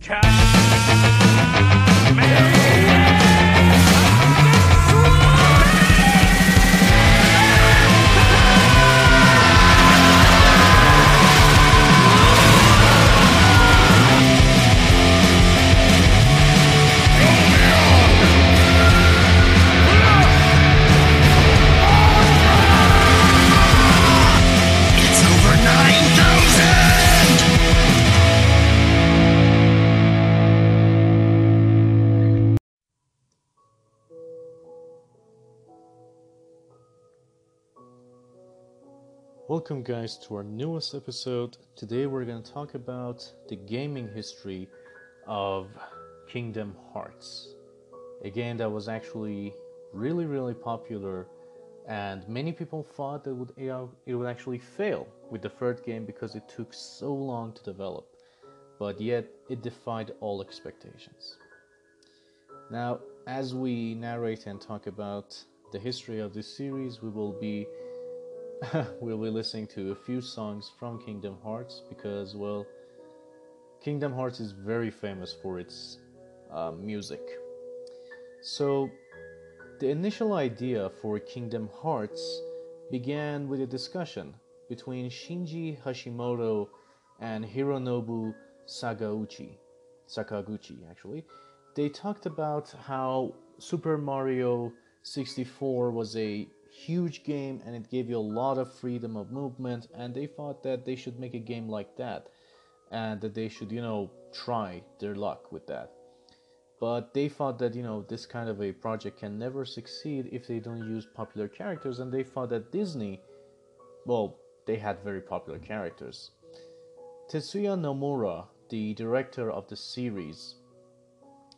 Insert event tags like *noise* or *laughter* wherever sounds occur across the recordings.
It's Welcome, guys, to our newest episode. Today, we're going to talk about the gaming history of Kingdom Hearts. A game that was actually really, really popular, and many people thought that would it would actually fail with the third game because it took so long to develop. But yet, it defied all expectations. Now, as we narrate and talk about the history of this series, we will be *laughs* we'll be listening to a few songs from Kingdom Hearts because, well, Kingdom Hearts is very famous for its uh, music. So, the initial idea for Kingdom Hearts began with a discussion between Shinji Hashimoto and Hironobu Sagauchi. Sakaguchi, actually. They talked about how Super Mario 64 was a huge game and it gave you a lot of freedom of movement and they thought that they should make a game like that and that they should you know try their luck with that. But they thought that you know this kind of a project can never succeed if they don't use popular characters and they thought that disney well they had very popular characters. Tetsuya nomura the director of the series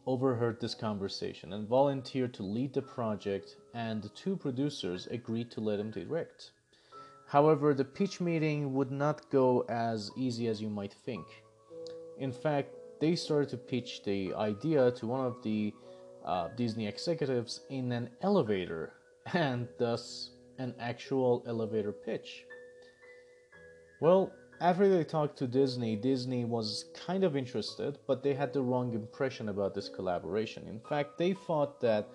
overheard this conversation and volunteered to lead the project, and the two producers agreed to let him direct. However, the pitch meeting would not go as easy as you might think. In fact, they started to pitch the idea to one of the uh, Disney executives in an elevator, and thus an actual elevator pitch. Well, after they talked to Disney, Disney was kind of interested, but they had the wrong impression about this collaboration. In fact, they thought that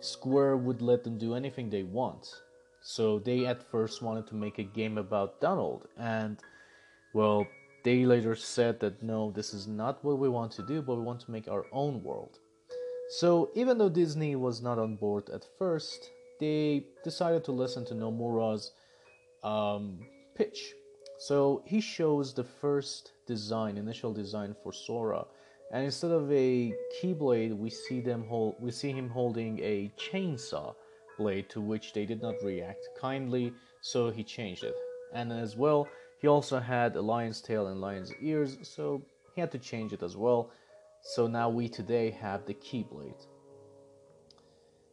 Square would let them do anything they want. So they at first wanted to make a game about Donald, and well, they later said that no, this is not what we want to do, but we want to make our own world. So even though Disney was not on board at first, they decided to listen to Nomura's um, pitch so he shows the first design, initial design for Sora, and instead of a keyblade, we see them hold, we see him holding a chainsaw blade to which they did not react kindly, so he changed it. And as well, he also had a lion's tail and lion's ears, so he had to change it as well. So now we today have the keyblade.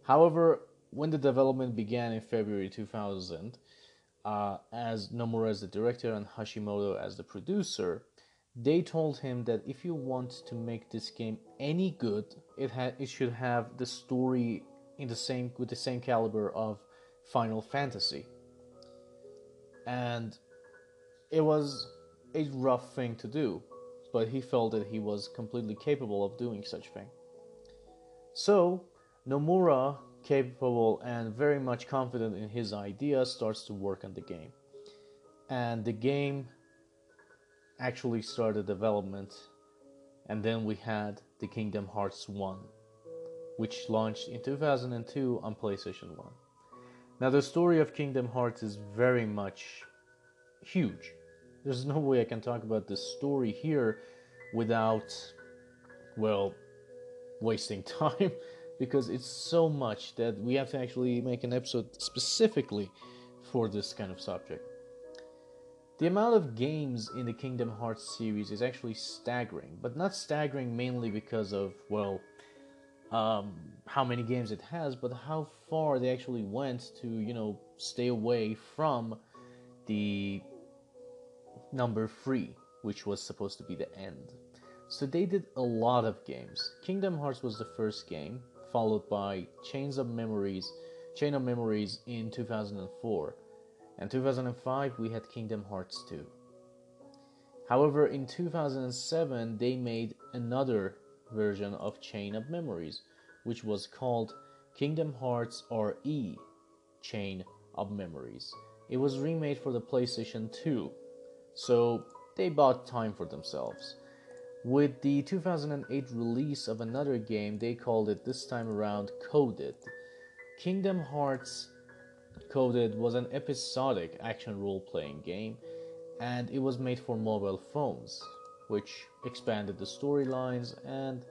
However, when the development began in February 2000, uh, as Nomura as the director and Hashimoto as the producer, they told him that if you want to make this game any good, it ha- it should have the story in the same with the same caliber of Final Fantasy. And it was a rough thing to do, but he felt that he was completely capable of doing such thing. So Nomura capable and very much confident in his idea, starts to work on the game. And the game actually started development, and then we had the Kingdom Hearts 1, which launched in 2002 on PlayStation 1. Now, the story of Kingdom Hearts is very much huge. There's no way I can talk about this story here without, well, wasting *laughs* time because it's so much that we have to actually make an episode specifically for this kind of subject. The amount of games in the Kingdom Hearts series is actually staggering, but not staggering mainly because of, well, um, how many games it has, but how far they actually went to, you know, stay away from the number three, which was supposed to be the end. So they did a lot of games. Kingdom Hearts was the first game, followed by Chains of Memories, Chain of Memories in 2004. And 2005 we had Kingdom Hearts 2. However, in 2007, they made another version of Chain of Memories, which was called Kingdom Hearts RE Chain of Memories. It was remade for the PlayStation 2, so they bought time for themselves. With the 2008 release of another game, they called it this time around Coded. Kingdom Hearts Coded was an episodic action role playing game and it was made for mobile phones, which expanded the storylines and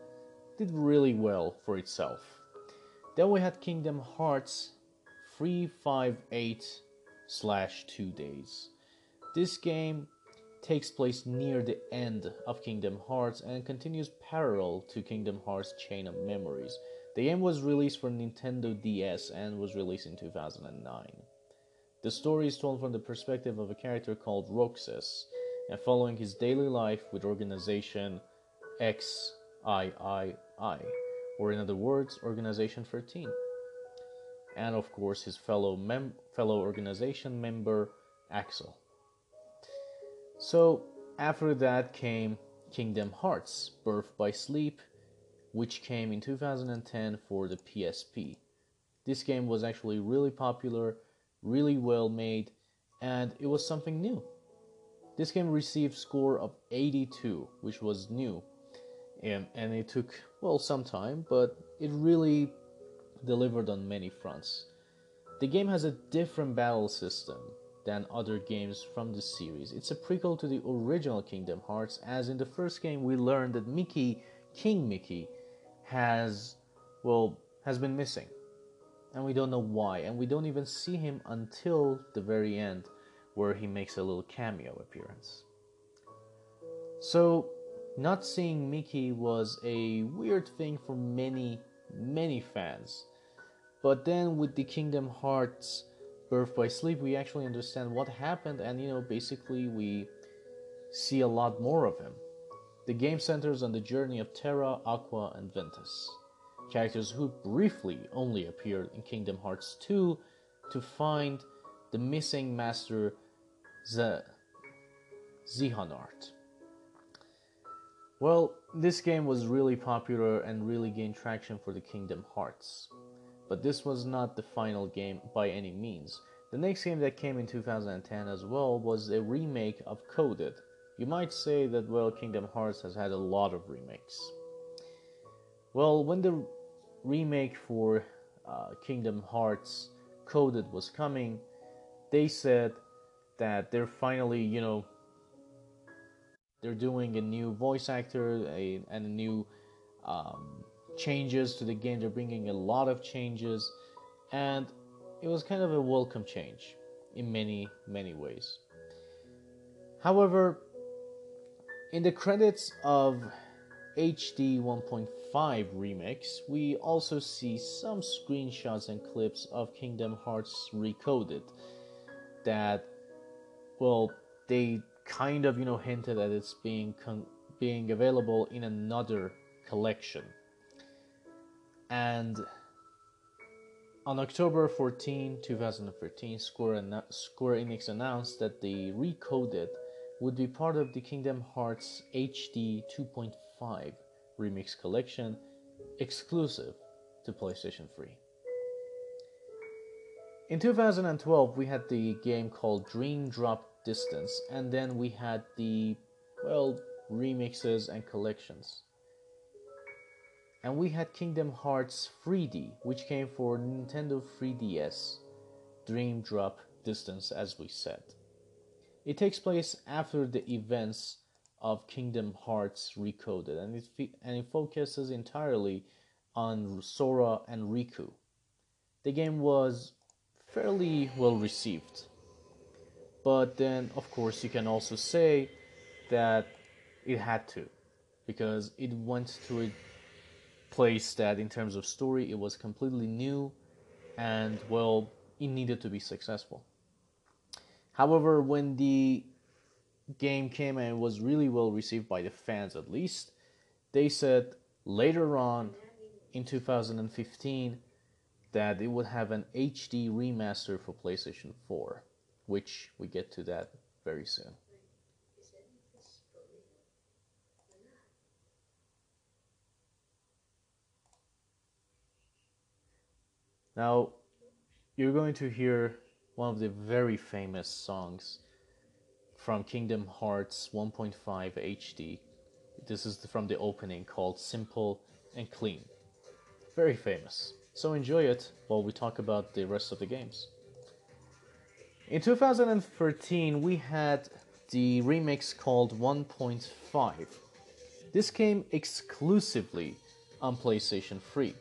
did really well for itself. Then we had Kingdom Hearts 358 slash 2 days. This game takes place near the end of Kingdom Hearts and continues parallel to Kingdom Hearts Chain of Memories. The game was released for Nintendo DS and was released in 2009. The story is told from the perspective of a character called Roxas and following his daily life with organization XIII, or in other words, Organization 13. And of course, his fellow, mem- fellow organization member Axel. So, after that came Kingdom Hearts Birth by Sleep, which came in 2010 for the PSP. This game was actually really popular, really well made, and it was something new. This game received score of 82, which was new, and, and it took well some time, but it really delivered on many fronts. The game has a different battle system than other games from the series. It's a prequel to the original Kingdom Hearts, as in the first game we learned that Mickey, King Mickey, has, well, has been missing. And we don't know why, and we don't even see him until the very end, where he makes a little cameo appearance. So, not seeing Mickey was a weird thing for many, many fans. But then with the Kingdom Hearts Birth by Sleep, we actually understand what happened, and you know, basically, we see a lot more of him. The game centers on the journey of Terra, Aqua, and Ventus, characters who briefly only appeared in Kingdom Hearts 2 to find the missing master Z- Xehanort. Well, this game was really popular and really gained traction for the Kingdom Hearts. But this was not the final game by any means. The next game that came in 2010 as well was a remake of Coded. You might say that, well, Kingdom Hearts has had a lot of remakes. Well, when the remake for uh, Kingdom Hearts Coded was coming, they said that they're finally, you know, they're doing a new voice actor a, and a new um, changes to the game. They're bringing a lot of changes, and it was kind of a welcome change in many, many ways. However, in the credits of HD 1.5 remix, we also see some screenshots and clips of Kingdom Hearts Recoded that, well, they kind of, you know, hinted that it's being con- being available in another collection. And on October 14, 2013, Square, Enix announced that the Recoded would be part of the Kingdom Hearts HD 2.5 Remix Collection exclusive to PlayStation 3. In 2012, we had the game called Dream Drop Distance, and then we had the, well, remixes and collections. And we had Kingdom Hearts 3D, which came for Nintendo 3DS, Dream Drop Distance, as we said. It takes place after the events of Kingdom Hearts Recoded, and it, and it focuses entirely on Sora and Riku. The game was fairly well received, but then, of course, you can also say that it had to, because it went to a place that, in terms of story, it was completely new, and well, it needed to be successful. However, when the game came and was really well received by the fans at least, they said later on in 2015 that it would have an HD remaster for PlayStation 4, which we get to that very soon. Now, you're going to hear one of the very famous songs from Kingdom Hearts 1.5 HD. This is from the opening called Simple and Clean. Very famous. So enjoy it while we talk about the rest of the games. In 2013, we had the remix called 1.5. This came exclusively on PlayStation 3,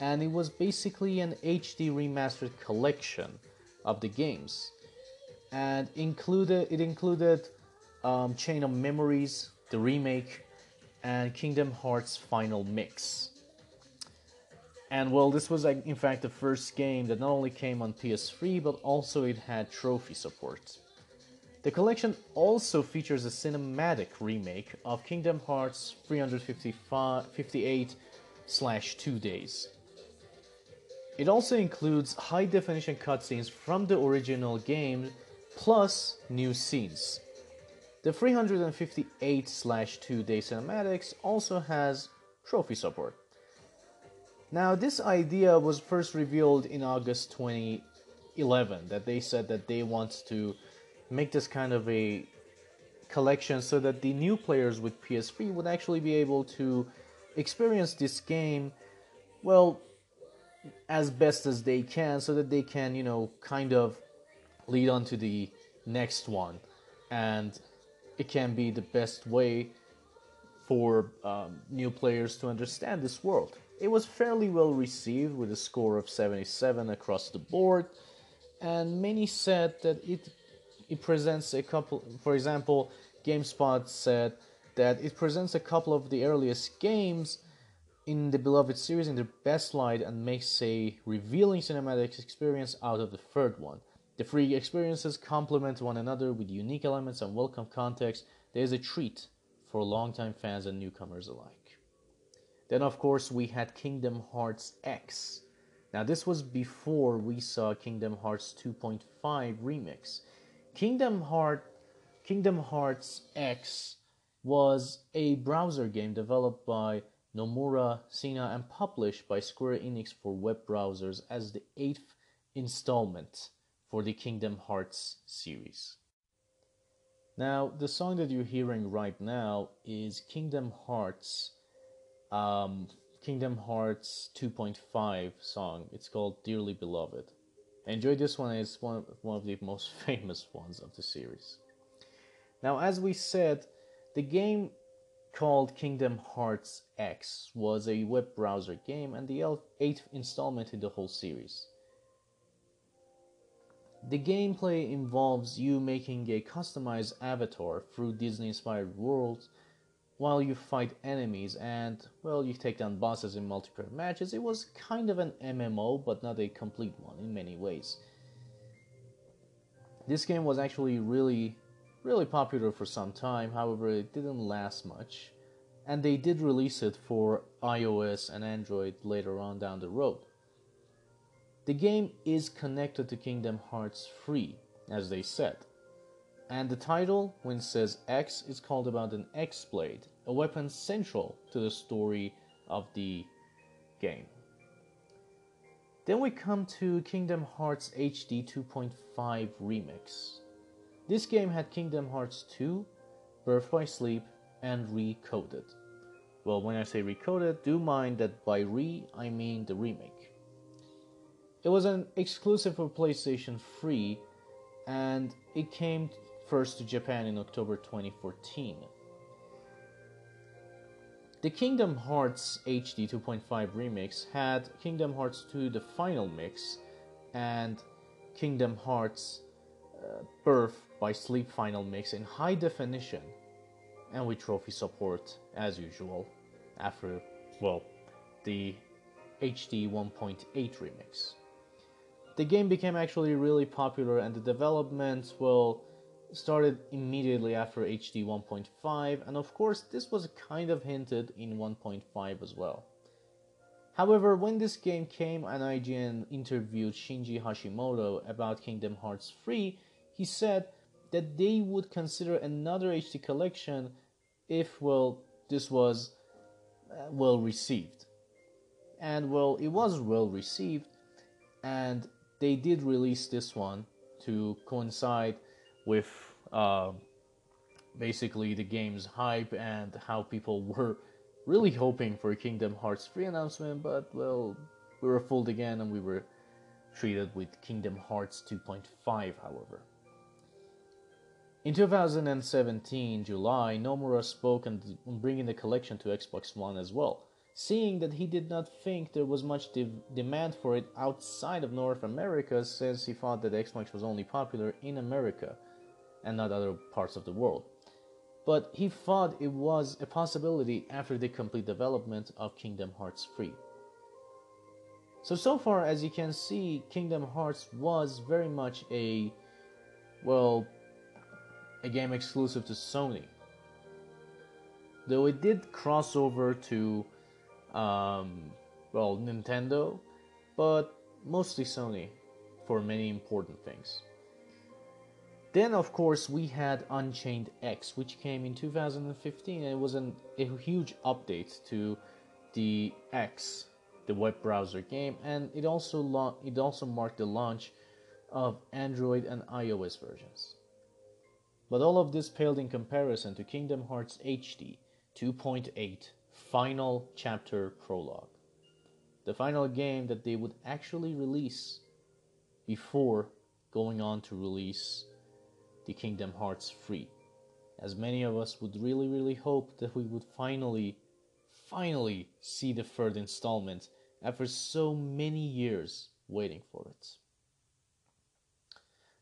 and it was basically an HD remastered collection of the games, and included it included um, Chain of Memories, the remake, and Kingdom Hearts Final Mix. And well, this was like, in fact the first game that not only came on PS3 but also it had trophy support. The collection also features a cinematic remake of Kingdom Hearts 358 2 Days. It also includes high definition cutscenes from the original game plus new scenes. The 358 2 Day cinematics also has trophy support. Now, this idea was first revealed in August 2011 that they said that they want to make this kind of a collection so that the new players with PS3 would actually be able to experience this game well as best as they can so that they can, you know, kind of lead on to the next one and it can be the best way for um, new players to understand this world. It was fairly well received with a score of 77 across the board, and many said that it it presents a couple. For example, GameSpot said that it presents a couple of the earliest games in the beloved series in their best light and makes a revealing cinematic experience out of the third one. The three experiences complement one another with unique elements and welcome context. There is a treat for longtime fans and newcomers alike. Then, of course, we had Kingdom Hearts X. Now, this was before we saw Kingdom Hearts 2.5 Remix. Kingdom Heart, Kingdom Hearts X was a browser game developed by Nomura Sina and published by Square Enix for web browsers as the eighth installment for the Kingdom Hearts series. Now, the song that you're hearing right now is Kingdom Hearts, um, Kingdom Hearts 2.5 song. It's called Dearly Beloved. Enjoy this one, it's one, one of the most *laughs* famous ones of the series. Now, as we said, the game called Kingdom Hearts X was a web browser game and the eighth installment in the whole series. The gameplay involves you making a customized avatar through Disney inspired worlds while you fight enemies and, well, you take down bosses in multiplayer matches. It was kind of an MMO, but not a complete one in many ways. This game was actually really, really popular for some time, however, it didn't last much, and they did release it for iOS and Android later on down the road. The game is connected to Kingdom Hearts 3, as they said. And the title, when it says X, is called about an X Blade, a weapon central to the story of the game. Then we come to Kingdom Hearts HD 2.5 Remix. This game had Kingdom Hearts 2, Birth by Sleep, and Recoded. Well, when I say recoded, do mind that by re I mean the remake. It was an exclusive for PlayStation 3 and it came first to Japan in October 2014. The Kingdom Hearts HD 2.5 remix had Kingdom Hearts 2 the final mix and Kingdom Hearts Birth by Sleep final mix in high definition and with trophy support as usual after, well, the HD 1.8 remix the game became actually really popular and the development well started immediately after HD 1.5 and of course this was kind of hinted in 1.5 as well. However, when this game came and IGN interviewed Shinji Hashimoto about Kingdom Hearts 3, he said that they would consider another HD collection if well this was uh, well received. And well, it was well received and they did release this one to coincide with uh, basically the game's hype and how people were really hoping for Kingdom Hearts 3 announcement, but well, we were fooled again and we were treated with Kingdom Hearts 2.5, however. In 2017, July, Nomura spoke on bringing the collection to Xbox One as well, seeing that he did not think there was much de- demand for it outside of North America since he thought that Xbox was only popular in America and not other parts of the world but he thought it was a possibility after the complete development of Kingdom Hearts 3. So, so far as you can see, Kingdom Hearts was very much a, well, a game exclusive to Sony. Though it did cross over to, um, well, Nintendo, but mostly Sony for many important things. Then, of course, we had Unchained X, which came in 2015, and it was an, a huge update to the X, the web browser game, and it also it also marked the launch of Android and iOS versions. But all of this paled in comparison to Kingdom Hearts HD 2.8 Final Chapter Prologue, the final game that they would actually release before going on to release the Kingdom Hearts free. As many of us would really, really hope that we would finally, finally see the third installment after so many years waiting for it.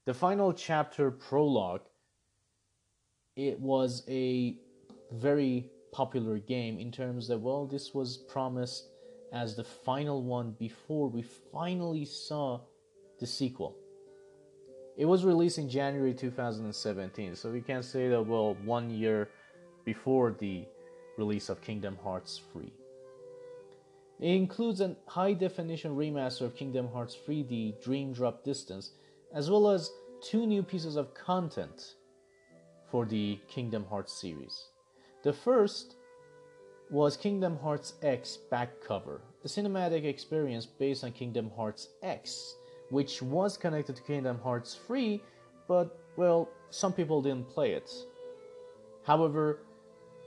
The final chapter prologue it was a very popular game in terms that well this was promised as the final one before we finally saw the sequel it was released in January 2017, so we can say that well, one year before the release of Kingdom Hearts 3. It includes a high definition remaster of Kingdom Hearts 3D Dream Drop Distance, as well as two new pieces of content for the Kingdom Hearts series. The first was Kingdom Hearts X back cover, a cinematic experience based on Kingdom Hearts X which was connected to Kingdom Hearts 3, but well, some people didn't play it. However,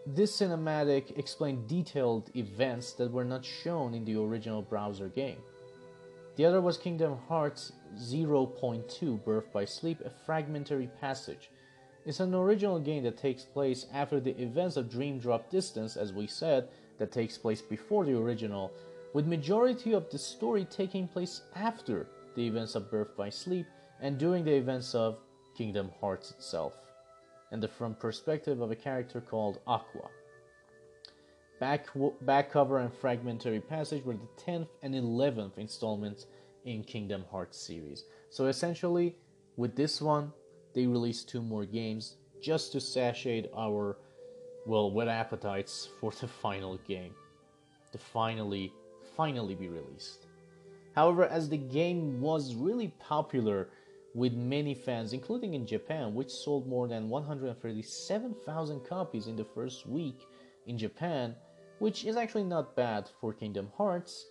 this cinematic explained detailed events that were not shown in the original browser game. The other was Kingdom Hearts 0.2 Birth by Sleep, a fragmentary passage. It's an original game that takes place after the events of Dream Drop Distance, as we said, that takes place before the original, with majority of the story taking place after the events of Birth by Sleep, and during the events of Kingdom Hearts itself, and the from perspective of a character called Aqua. Back, back cover and fragmentary passage were the 10th and 11th installments in Kingdom Hearts series. So essentially, with this one, they released two more games just to satiate our, well, wet appetites for the final game. To finally, finally be released. However, as the game was really popular with many fans, including in Japan, which sold more than 137,000 copies in the first week in Japan, which is actually not bad for Kingdom Hearts.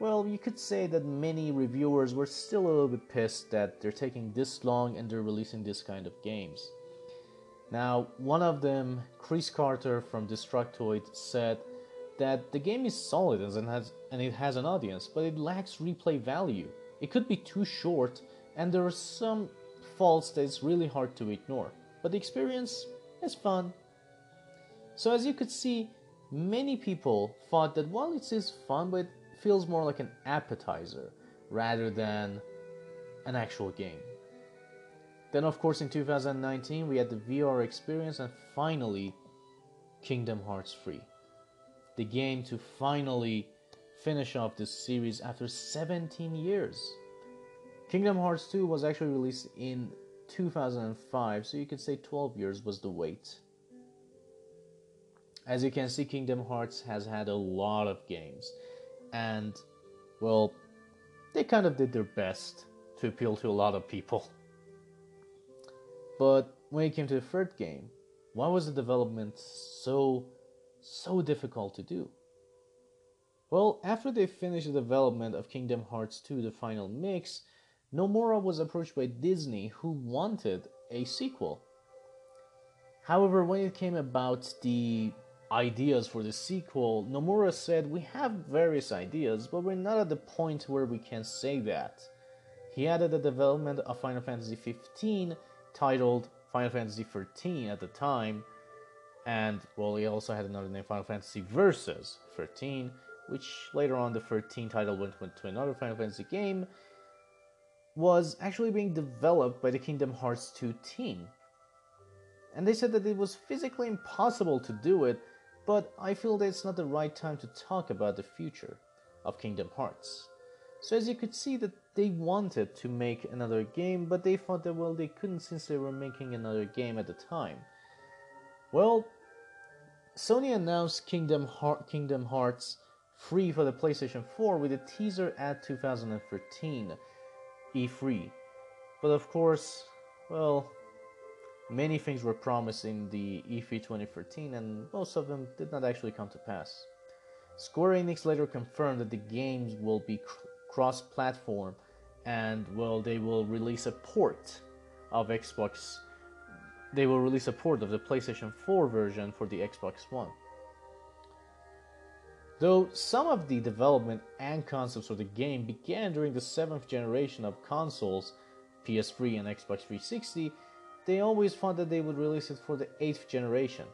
Well, you could say that many reviewers were still a little bit pissed that they're taking this long and they're releasing this kind of games. Now, one of them, Chris Carter from Destructoid, said that the game is solid and has and it has an audience, but it lacks replay value. It could be too short, and there are some faults that it's really hard to ignore. But the experience is fun. So as you could see, many people thought that while it is fun, but feels more like an appetizer rather than an actual game. Then, of course, in 2019, we had the VR experience, and finally, Kingdom Hearts 3 the game to finally finish off this series after 17 years. Kingdom Hearts 2 was actually released in 2005, so you could say 12 years was the wait. As you can see, Kingdom Hearts has had a lot of games, and well, they kind of did their best to appeal to a lot of people. But when it came to the third game, why was the development so so difficult to do. Well, after they finished the development of Kingdom Hearts 2 The Final Mix, Nomura was approached by Disney who wanted a sequel. However, when it came about the ideas for the sequel, Nomura said, We have various ideas, but we're not at the point where we can say that. He added the development of Final Fantasy XV, titled Final Fantasy XIII at the time, and well, he also had another name, Final Fantasy Versus 13, which later on the 13 title went, went to another Final Fantasy game, was actually being developed by the Kingdom Hearts 2 team. And they said that it was physically impossible to do it, but I feel that it's not the right time to talk about the future of Kingdom Hearts. So as you could see that they wanted to make another game, but they thought that well they couldn't since they were making another game at the time. Well, Sony announced Kingdom, Heart, Kingdom Hearts free for the PlayStation 4 with a teaser at 2013 E3. But of course, well, many things were promised in the E3 2013 and most of them did not actually come to pass. Square Enix later confirmed that the games will be cross platform and well they will release a port of Xbox they will release a port of the PlayStation 4 version for the Xbox One. Though some of the development and concepts for the game began during the seventh generation of consoles, PS3 and Xbox 360, they always thought that they would release it for the 8th generation.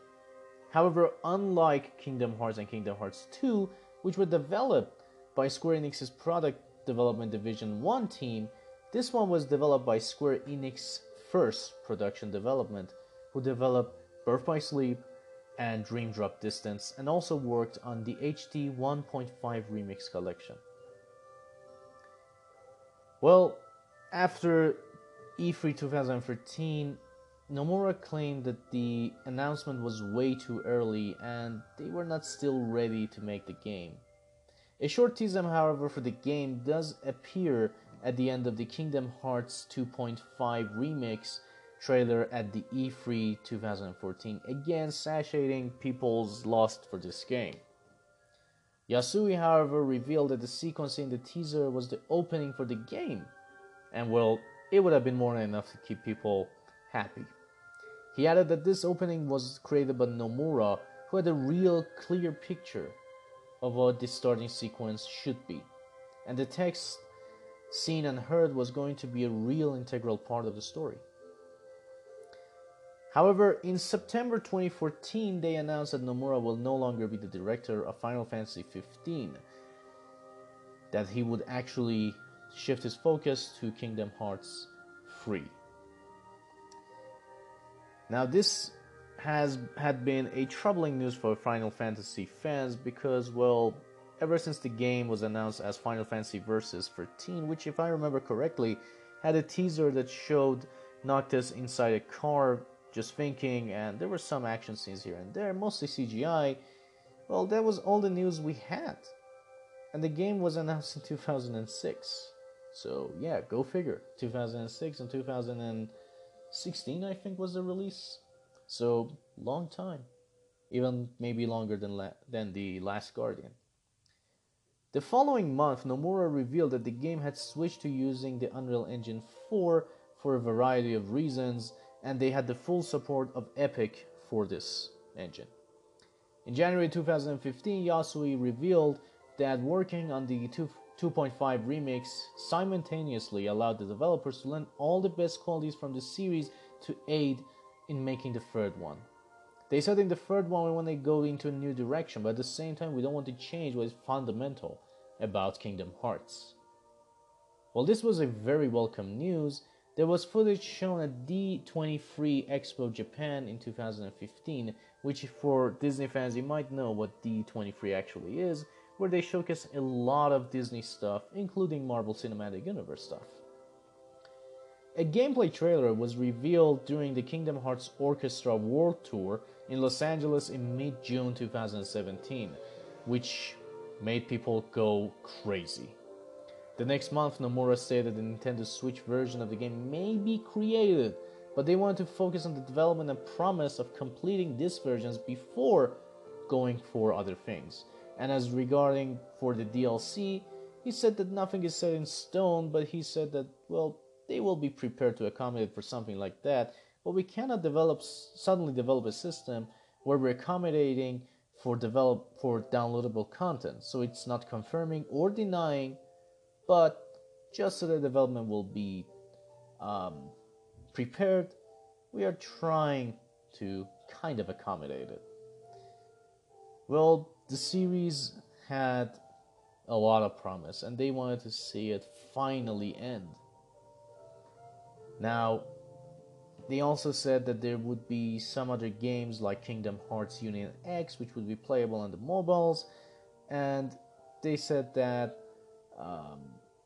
However, unlike Kingdom Hearts and Kingdom Hearts 2, which were developed by Square Enix's product development division 1 team, this one was developed by Square Enix First Production Development, who developed Birth by Sleep, and Dream Drop Distance, and also worked on the HD 1.5 Remix collection. Well, after E3 2013, Nomura claimed that the announcement was way too early and they were not still ready to make the game. A short teaser, however, for the game does appear at the end of the Kingdom Hearts 2.5 remix trailer at the E3 2014, again satiating people's lust for this game. Yasui, however, revealed that the sequence in the teaser was the opening for the game, and well, it would have been more than enough to keep people happy. He added that this opening was created by Nomura, who had a real clear picture of what the starting sequence should be, and the text seen and heard was going to be a real integral part of the story. However, in September 2014, they announced that Nomura will no longer be the director of Final Fantasy XV, that he would actually shift his focus to Kingdom Hearts 3. Now, this has had been a troubling news for Final Fantasy fans because, well, ever since the game was announced as Final Fantasy Versus 13, which, if I remember correctly, had a teaser that showed Noctis inside a car just thinking, and there were some action scenes here and there, mostly CGI. Well, that was all the news we had. And the game was announced in 2006. So, yeah, go figure. 2006 and 2016, I think, was the release. So, long time. Even maybe longer than, la- than The Last Guardian. The following month, Nomura revealed that the game had switched to using the Unreal Engine 4 for a variety of reasons, and they had the full support of Epic for this engine. In January 2015, Yasui revealed that working on the 2, 2.5 remix simultaneously allowed the developers to learn all the best qualities from the series to aid in making the third one. They said in the third one we want to go into a new direction, but at the same time we don't want to change what is fundamental about Kingdom Hearts. While this was a very welcome news, there was footage shown at D23 Expo Japan in 2015, which for Disney fans you might know what D23 actually is, where they showcase a lot of Disney stuff, including Marvel Cinematic Universe stuff. A gameplay trailer was revealed during the Kingdom Hearts Orchestra World Tour in Los Angeles in mid June 2017, which made people go crazy. The next month, Nomura stated the Nintendo Switch version of the game may be created, but they wanted to focus on the development and promise of completing these versions before going for other things. And as regarding for the DLC, he said that nothing is set in stone, but he said that, well, they will be prepared to accommodate for something like that, but we cannot develop suddenly develop a system where we're accommodating for develop for downloadable content. So it's not confirming or denying, but just so the development will be um, prepared, we are trying to kind of accommodate it. Well, the series had a lot of promise and they wanted to see it finally end. Now, they also said that there would be some other games like Kingdom Hearts Union X, which would be playable on the mobiles, and they said that um,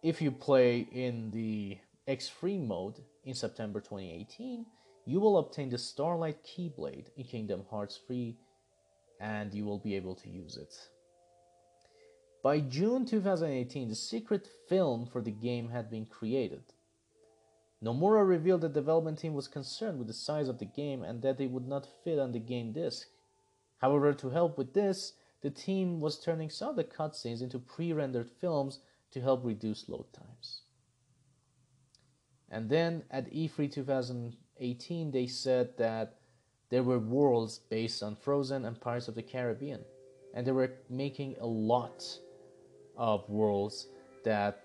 if you play in the X free mode in September 2018, you will obtain the Starlight Keyblade in Kingdom Hearts free and you will be able to use it. By June 2018, the secret film for the game had been created. Nomura revealed that the development team was concerned with the size of the game and that it would not fit on the game disc. However, to help with this, the team was turning some of the cutscenes into pre rendered films to help reduce load times. And then at E3 2018, they said that there were worlds based on Frozen and Pirates of the Caribbean. And they were making a lot of worlds that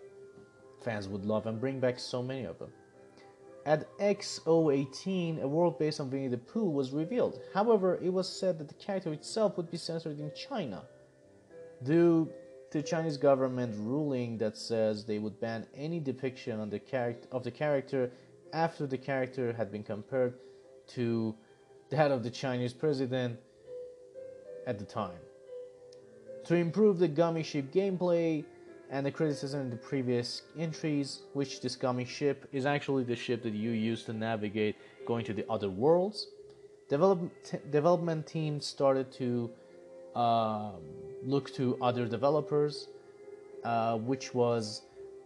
fans would love and bring back so many of them. At X018, a world based on Winnie the Pooh was revealed. However, it was said that the character itself would be censored in China due to Chinese government ruling that says they would ban any depiction on the of the character after the character had been compared to that of the Chinese president at the time. To improve the gummy ship gameplay, and the criticism in the previous entries, which this gummy ship is actually the ship that you use to navigate going to the other worlds. Develop, t- development team started to um, look to other developers, uh, which was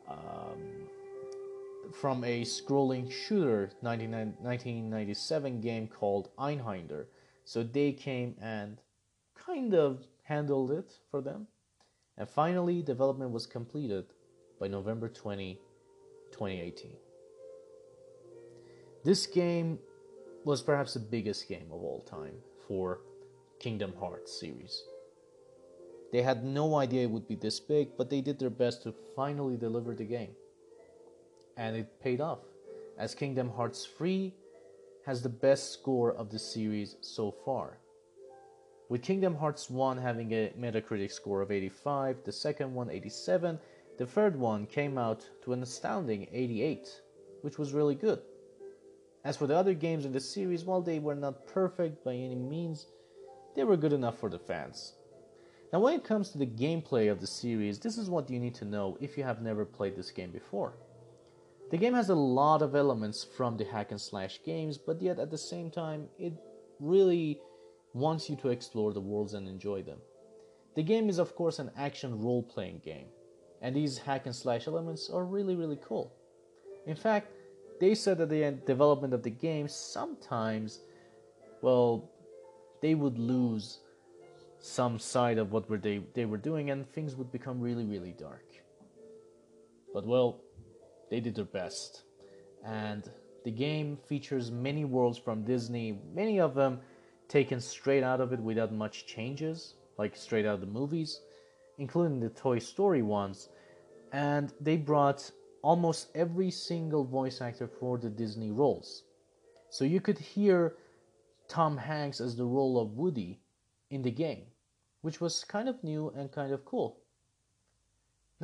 um, from a scrolling shooter 1997 game called Einhander. So they came and kind of handled it for them. And finally, development was completed by November 20, 2018. This game was perhaps the biggest game of all time for Kingdom Hearts series. They had no idea it would be this big, but they did their best to finally deliver the game. And it paid off, as Kingdom Hearts 3 has the best score of the series so far with Kingdom Hearts 1 having a Metacritic score of 85, the second one 87, the third one came out to an astounding 88, which was really good. As for the other games in the series, while they were not perfect by any means, they were good enough for the fans. Now, when it comes to the gameplay of the series, this is what you need to know if you have never played this game before. The game has a lot of elements from the hack and slash games, but yet at the same time, it really wants you to explore the worlds and enjoy them. The game is, of course, an action role playing game, and these hack and slash elements are really, really cool. In fact, they said that the development of the game sometimes, well, they would lose some side of what were they, they were doing and things would become really, really dark. But well, they did their best. And the game features many worlds from Disney, many of them taken straight out of it without much changes, like straight out of the movies, including the Toy Story ones. And they brought almost every single voice actor for the Disney roles. So you could hear Tom Hanks as the role of Woody in the game, which was kind of new and kind of cool.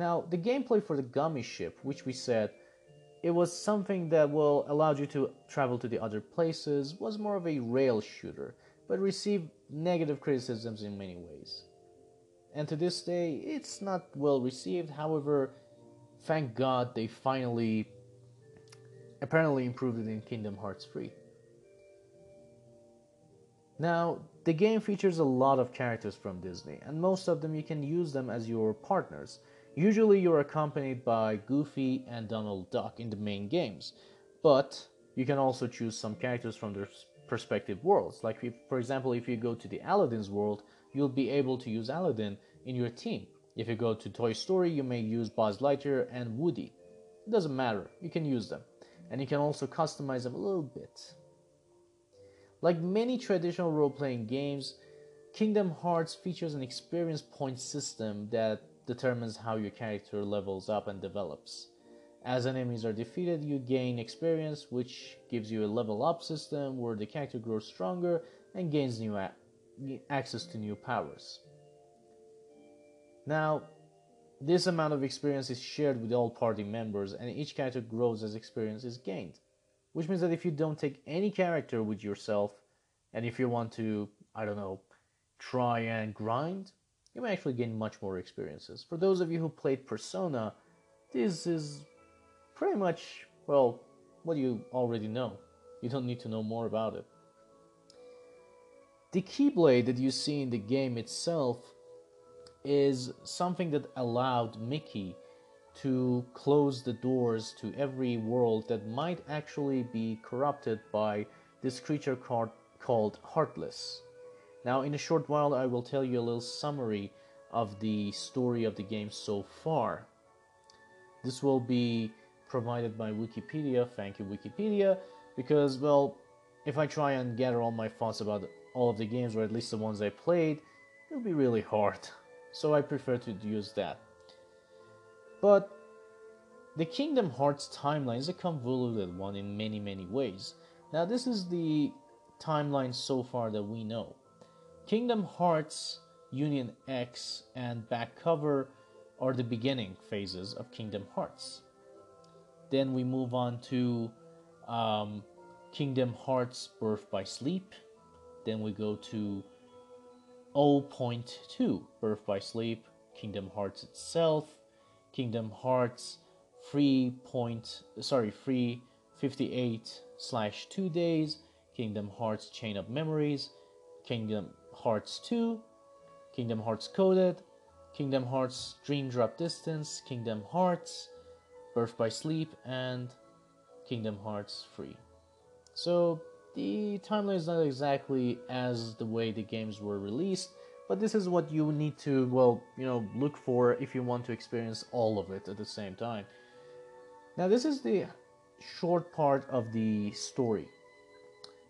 Now, the gameplay for the Gummy Ship, which we said it was something that will allowed you to travel to the other places, was more of a rail shooter but received negative criticisms in many ways. And to this day, it's not well received. However, thank God they finally apparently improved it in Kingdom Hearts 3. Now, the game features a lot of characters from Disney, and most of them you can use them as your partners. Usually, you're accompanied by Goofy and Donald Duck in the main games, but you can also choose some characters from their perspective worlds. Like, if, for example, if you go to the Aladdin's world, you'll be able to use Aladdin in your team. If you go to Toy Story, you may use Buzz Lightyear and Woody. It doesn't matter, you can use them. And you can also customize them a little bit. Like many traditional role playing games, Kingdom Hearts features an experience point system that determines how your character levels up and develops. As enemies are defeated, you gain experience, which gives you a level up system where the character grows stronger and gains new a- access to new powers. Now, this amount of experience is shared with all party members, and each character grows as experience is gained. Which means that if you don't take any character with yourself, and if you want to, I don't know, try and grind, you may actually gain much more experiences. For those of you who played Persona, this is pretty much, well, what you already know. You don't need to know more about it. The Keyblade that you see in the game itself is something that allowed Mickey to close the doors to every world that might actually be corrupted by this creature called, called Heartless. Now, in a short while, I will tell you a little summary of the story of the game so far. This will be provided by Wikipedia. Thank you, Wikipedia, because, well, if I try and gather all my thoughts about all of the games, or at least the ones I played, it'll be really hard. So I prefer to use that. But the Kingdom Hearts timeline is a convoluted one in many, many ways. Now, this is the timeline so far that we know. Kingdom Hearts, Union X, and Back Cover are the beginning phases of Kingdom Hearts. Then we move on to um, Kingdom Hearts Birth by Sleep. Then we go to 0.2 Birth by Sleep, Kingdom Hearts itself, Kingdom Hearts free point sorry free 58 slash 2 days, Kingdom Hearts Chain of Memories, Kingdom Hearts 2, Kingdom Hearts Coded, Kingdom Hearts Dream Drop Distance, Kingdom Hearts, Birth by Sleep, and Kingdom Hearts Free. So the timeline is not exactly as the way the games were released, but this is what you need to, well, you know, look for if you want to experience all of it at the same time. Now, this is the short part of the story.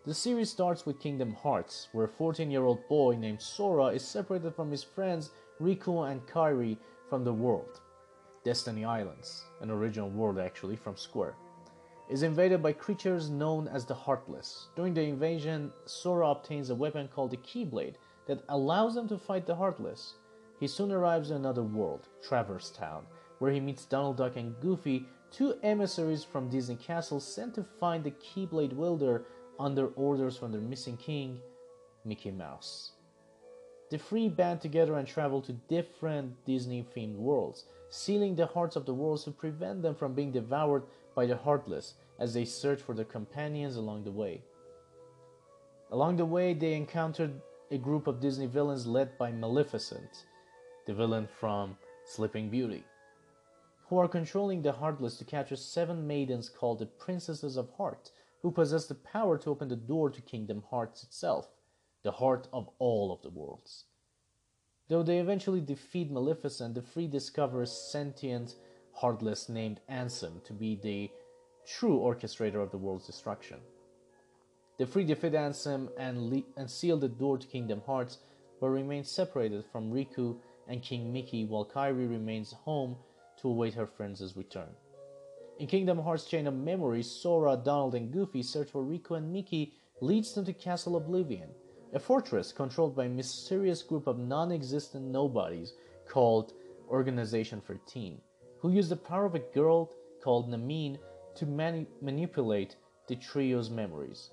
The series starts with Kingdom Hearts, where a 14 year old boy named Sora is separated from his friends Riku and Kairi from the world, Destiny Islands, an original world actually from Square, is invaded by creatures known as the Heartless. During the invasion, Sora obtains a weapon called the Keyblade that allows them to fight the Heartless. He soon arrives in another world, Traverse Town, where he meets Donald Duck and Goofy, two emissaries from Disney Castle sent to find the Keyblade wielder under orders from their missing king, Mickey Mouse. The three band together and travel to different Disney themed worlds, sealing the hearts of the worlds to prevent them from being devoured by the heartless as they search for their companions along the way. Along the way, they encountered a group of Disney villains led by Maleficent, the villain from Sleeping Beauty, who are controlling the Heartless to capture seven maidens called the Princesses of Heart, who possess the power to open the door to Kingdom Hearts itself, the heart of all of the worlds. Though they eventually defeat Maleficent, the three discover a sentient Heartless named Ansem to be the true orchestrator of the world's destruction. The three defeat Ansem and, le- and seal the door to Kingdom Hearts, but remain separated from Riku and King Mickey while Kairi remains home to await her friends' return. In Kingdom Hearts Chain of Memories, Sora, Donald, and Goofy search for Riku and Mickey leads them to Castle Oblivion, a fortress controlled by a mysterious group of non-existent nobodies called Organization 13, who use the power of a girl called Namine to mani- manipulate the trio's memories.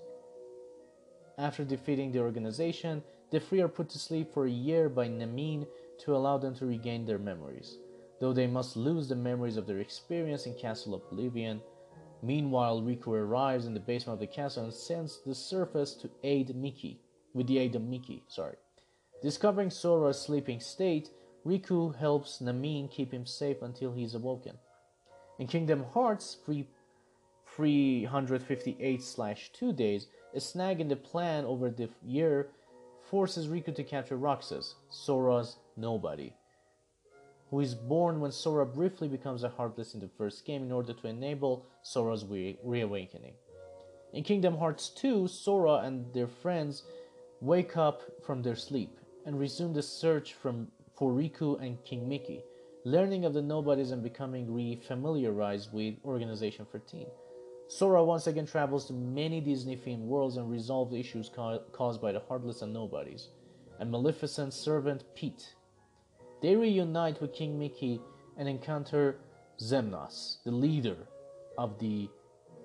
After defeating the organization, the three are put to sleep for a year by Namine to allow them to regain their memories though they must lose the memories of their experience in Castle Oblivion. Meanwhile, Riku arrives in the basement of the castle and sends the surface to aid Mickey, with the aid of Mickey, sorry. Discovering Sora's sleeping state, Riku helps Namine keep him safe until he is awoken. In Kingdom Hearts 358-2 days, a snag in the plan over the year forces Riku to capture Roxas, Sora's nobody who is born when Sora briefly becomes a Heartless in the first game in order to enable Sora's re- reawakening. In Kingdom Hearts 2, Sora and their friends wake up from their sleep and resume the search from, for Riku and King Mickey, learning of the nobodies and becoming re-familiarized with Organization 13. Sora once again travels to many Disney themed worlds and resolves issues ca- caused by the Heartless and Nobodies, and Maleficent's servant Pete they reunite with King Mickey and encounter Xemnas, the leader of the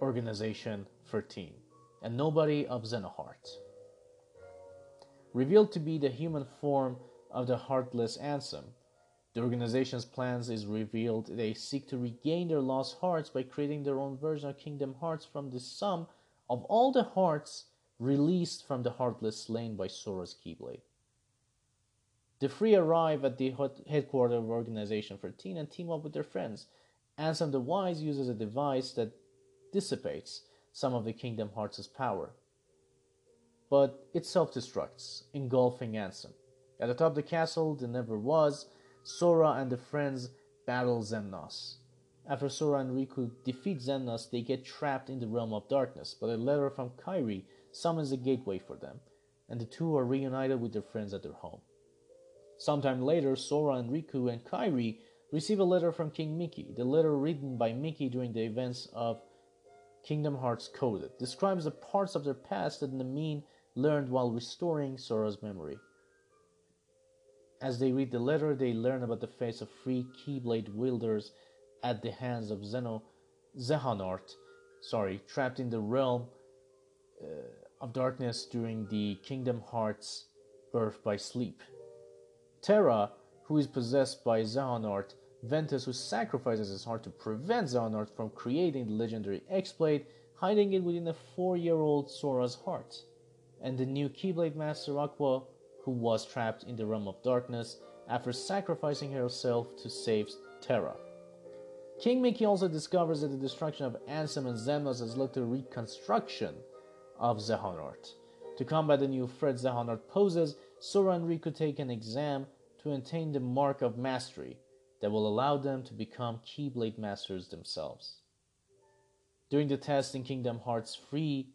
Organization 13, and nobody of Xehanort. Revealed to be the human form of the heartless Ansem, the organization's plans is revealed. They seek to regain their lost hearts by creating their own version of Kingdom Hearts from the sum of all the hearts released from the Heartless slain by Sora's Keyblade. The three arrive at the headquarters of Organization 13 and team up with their friends. Ansem the Wise uses a device that dissipates some of the Kingdom Hearts' power. But it self destructs, engulfing Ansem. At the top of the castle, there never was, Sora and the friends battle Xemnas. After Sora and Riku defeat Xemnas, they get trapped in the realm of darkness, but a letter from Kairi summons a gateway for them, and the two are reunited with their friends at their home. Sometime later, Sora and Riku and Kairi receive a letter from King Mickey. The letter written by Mickey during the events of Kingdom Hearts Coded describes the parts of their past that Namine learned while restoring Sora's memory. As they read the letter, they learn about the fate of three Keyblade wielders at the hands of Zeno Xehanort, sorry, trapped in the realm uh, of darkness during the Kingdom Hearts birth by sleep. Terra, who is possessed by Xehanort, Ventus, who sacrifices his heart to prevent Xehanort from creating the legendary X-Blade, hiding it within a four-year-old Sora's heart, and the new Keyblade Master Aqua, who was trapped in the realm of darkness after sacrificing herself to save Terra. King Mickey also discovers that the destruction of Ansem and Xemnas has led to reconstruction of Xehanort. To combat the new threat Xehanort poses, Sora and Riku take an exam to attain the mark of mastery that will allow them to become Keyblade Masters themselves. During the test in Kingdom Hearts 3,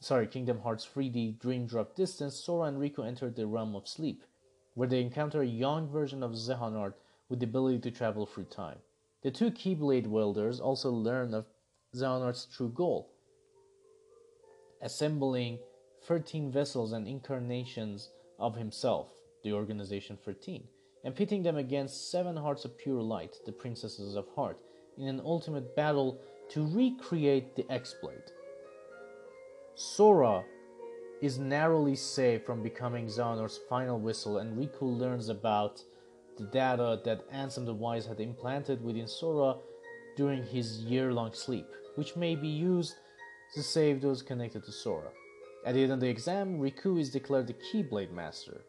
sorry, Kingdom Hearts 3D Dream Drop Distance, Sora and Riku enter the realm of sleep, where they encounter a young version of Xehanort with the ability to travel through time. The two Keyblade wielders also learn of Xehanort's true goal, assembling 13 vessels and incarnations of himself, the Organization 13, and pitting them against seven hearts of pure light, the Princesses of Heart, in an ultimate battle to recreate the X-Blade. Sora is narrowly saved from becoming Xehanort's final vessel, and Riku learns about the data that Ansem the Wise had implanted within Sora during his year-long sleep, which may be used to save those connected to Sora. At the end of the exam, Riku is declared the Keyblade Master.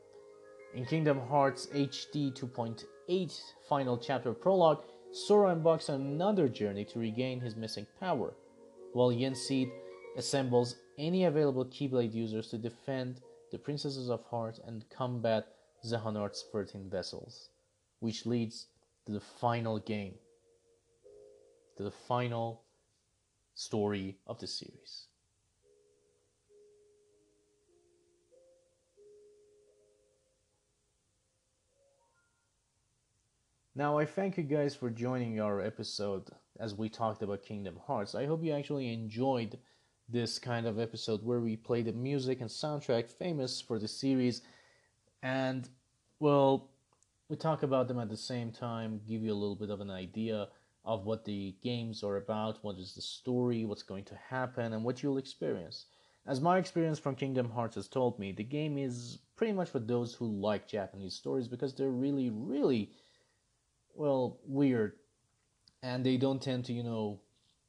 In Kingdom Hearts HD 2.8 Final Chapter Prologue, Sora embarks on another journey to regain his missing power, while Yen Sid assembles any available Keyblade users to defend the Princesses of Heart and combat Xehanort's 13 vessels, which leads to the final game, to the final story of the series. Now, I thank you guys for joining our episode as we talked about Kingdom Hearts. I hope you actually enjoyed this kind of episode where we play the music and soundtrack famous for the series and, well, we talk about them at the same time, give you a little bit of an idea of what the games are about, what is the story, what's going to happen, and what you'll experience. As my experience from Kingdom Hearts has told me, the game is pretty much for those who like Japanese stories because they're really, really well, weird. And they don't tend to, you know,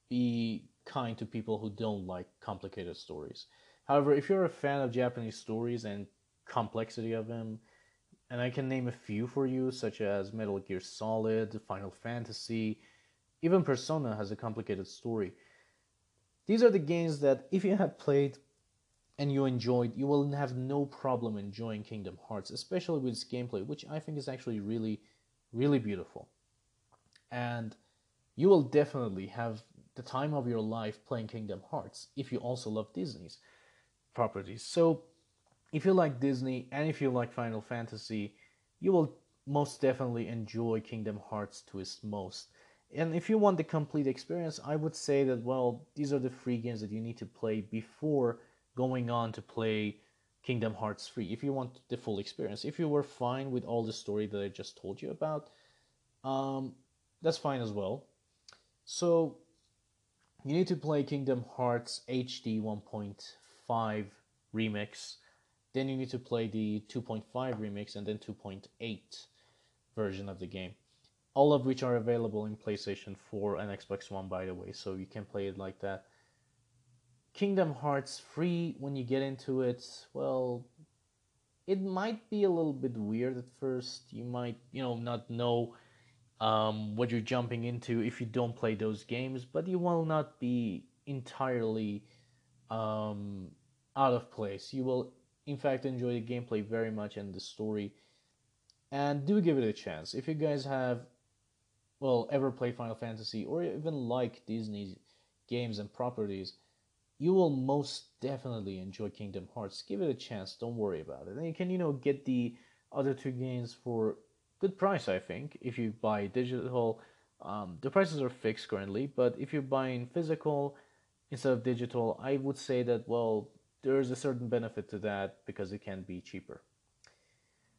be kind to people who don't like complicated stories. However, if you're a fan of Japanese stories and complexity of them, and I can name a few for you, such as Metal Gear Solid, Final Fantasy, even Persona has a complicated story. These are the games that, if you have played and you enjoyed, you will have no problem enjoying Kingdom Hearts, especially with its gameplay, which I think is actually really really beautiful. And you will definitely have the time of your life playing Kingdom Hearts if you also love Disney's properties. So, if you like Disney and if you like Final Fantasy, you will most definitely enjoy Kingdom Hearts to its most. And if you want the complete experience, I would say that, well, these are the free games that you need to play before going on to play Kingdom Hearts 3 if you want the full experience. If you were fine with all the story that I just told you about, um, that's fine as well. So you need to play Kingdom Hearts HD 1.5 remix. Then you need to play the 2.5 remix and then 2.8 version of the game. All of which are available in PlayStation 4 and Xbox One, by the way, so you can play it like that. Kingdom Hearts free when you get into it, well, it might be a little bit weird at first. You might, you know, not know um, what you're jumping into if you don't play those games, but you will not be entirely um, out of place. You will, in fact, enjoy the gameplay very much and the story. And do give it a chance. If you guys have, well, ever played Final Fantasy or even like Disney games and properties, you will most definitely enjoy Kingdom Hearts. Give it a chance. Don't worry about it. And you can, you know, get the other two games for good price, I think. If you buy digital, um, the prices are fixed currently. But if you're buying physical instead of digital, I would say that well, there's a certain benefit to that because it can be cheaper.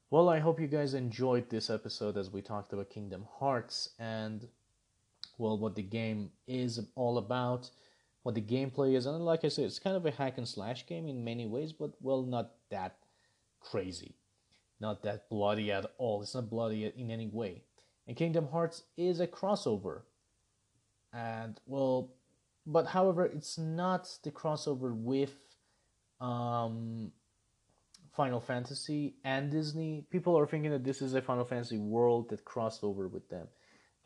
Well, I hope you guys enjoyed this episode as we talked about Kingdom Hearts and well, what the game is all about what the gameplay is. And like I said, it's kind of a hack and slash game in many ways, but well, not that crazy. Not that bloody at all. It's not bloody in any way. And Kingdom Hearts is a crossover. And well, but however, it's not the crossover with um, Final Fantasy and Disney. People are thinking that this is a Final Fantasy world that crossed over with them.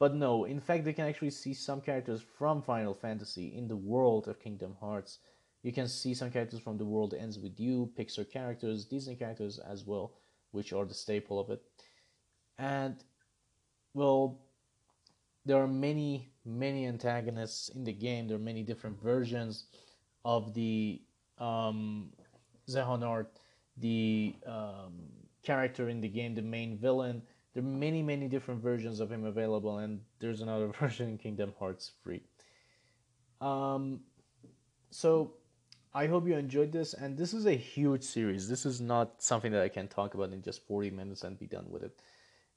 But no, in fact, they can actually see some characters from Final Fantasy in the world of Kingdom Hearts. You can see some characters from The World Ends With You, Pixar characters, Disney characters as well, which are the staple of it. And, well, there are many, many antagonists in the game. There are many different versions of the um, Xehanort, the um, character in the game, the main villain there are many, many different versions of him available, and there's another *laughs* version in Kingdom Hearts free. Um, so I hope you enjoyed this, and this is a huge series. This is not something that I can talk about in just 40 minutes and be done with it.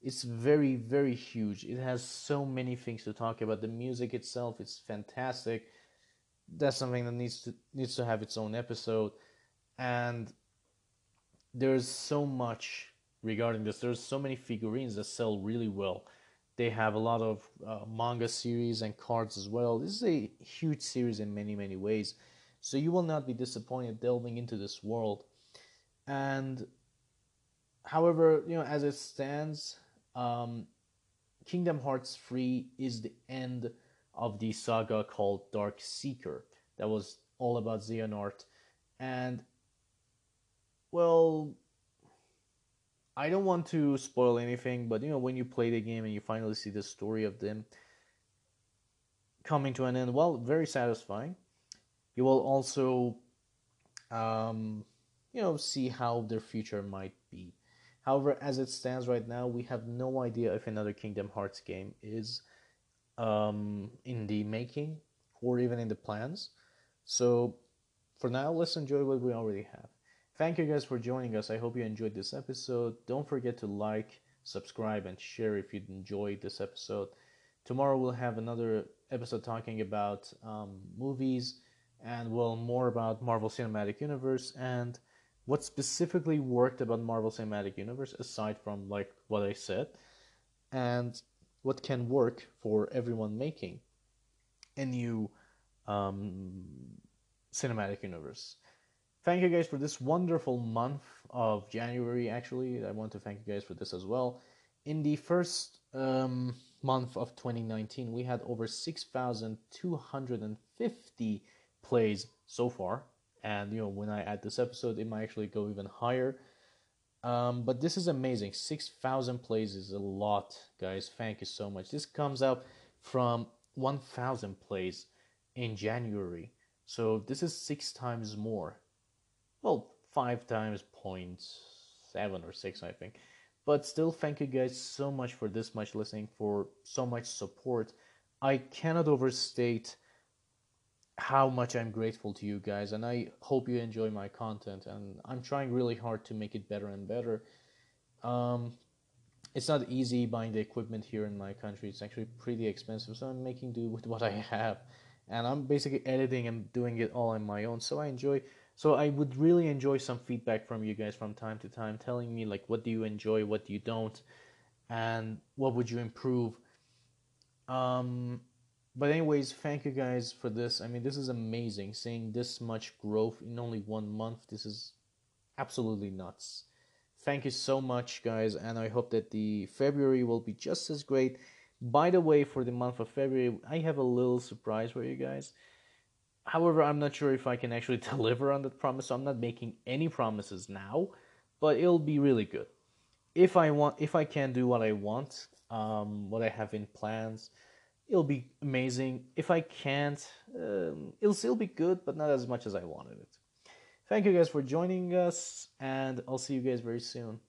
It's very, very huge. It has so many things to talk about. The music itself is fantastic. That's something that needs to needs to have its own episode, and there's so much regarding this. There's so many figurines that sell really well. They have a lot of uh, manga series and cards as well. This is a huge series in many, many ways. So you will not be disappointed delving into this world. And however, you know, as it stands, um, Kingdom Hearts 3 is the end of the saga called Dark Seeker. That was all about Xehanort. And, well, I don't want to spoil anything, but you know, when you play the game and you finally see the story of them coming to an end, well, very satisfying. You will also, um, you know, see how their future might be. However, as it stands right now, we have no idea if another Kingdom Hearts game is um, in the making or even in the plans. So, for now, let's enjoy what we already have. Thank you guys for joining us. I hope you enjoyed this episode. Don't forget to like, subscribe, and share if you enjoyed this episode. Tomorrow we'll have another episode talking about um, movies and well more about Marvel Cinematic Universe and what specifically worked about Marvel Cinematic Universe aside from like what I said and what can work for everyone making a new um, cinematic universe thank you guys for this wonderful month of January. Actually, I want to thank you guys for this as well. In the first um, month of 2019, we had over 6,250 plays so far. And you know, when I add this episode, it might actually go even higher. Um, but this is amazing. 6,000 plays is a lot, guys. Thank you so much. This comes out from 1,000 plays in January. So this is six times more. Well, five times point seven or six, I think. But still, thank you guys so much for this much listening, for so much support. I cannot overstate how much I'm grateful to you guys, and I hope you enjoy my content. And I'm trying really hard to make it better and better. Um, it's not easy buying the equipment here in my country. It's actually pretty expensive, so I'm making do with *laughs* what I have, and I'm basically editing and doing it all on my own. So I enjoy. So I would really enjoy some feedback from you guys from time to time, telling me like what do you enjoy, what you don't, and what would you improve. Um, but anyways, thank you guys for this. I mean, this is amazing. Seeing this much growth in only one month, this is absolutely nuts. Thank you so much, guys, and I hope that the February will be just as great. By the way, for the month of February, I have a little surprise for you guys. However, I'm not sure if I can actually *laughs* deliver on that promise, so I'm not making any promises now, but it'll be really good. If I want, if I can do what I want, um, what I have in plans, it'll be amazing. If I can't, um, it'll still be good, but not as much as I wanted it. Thank you guys for joining us, and I'll see you guys very soon.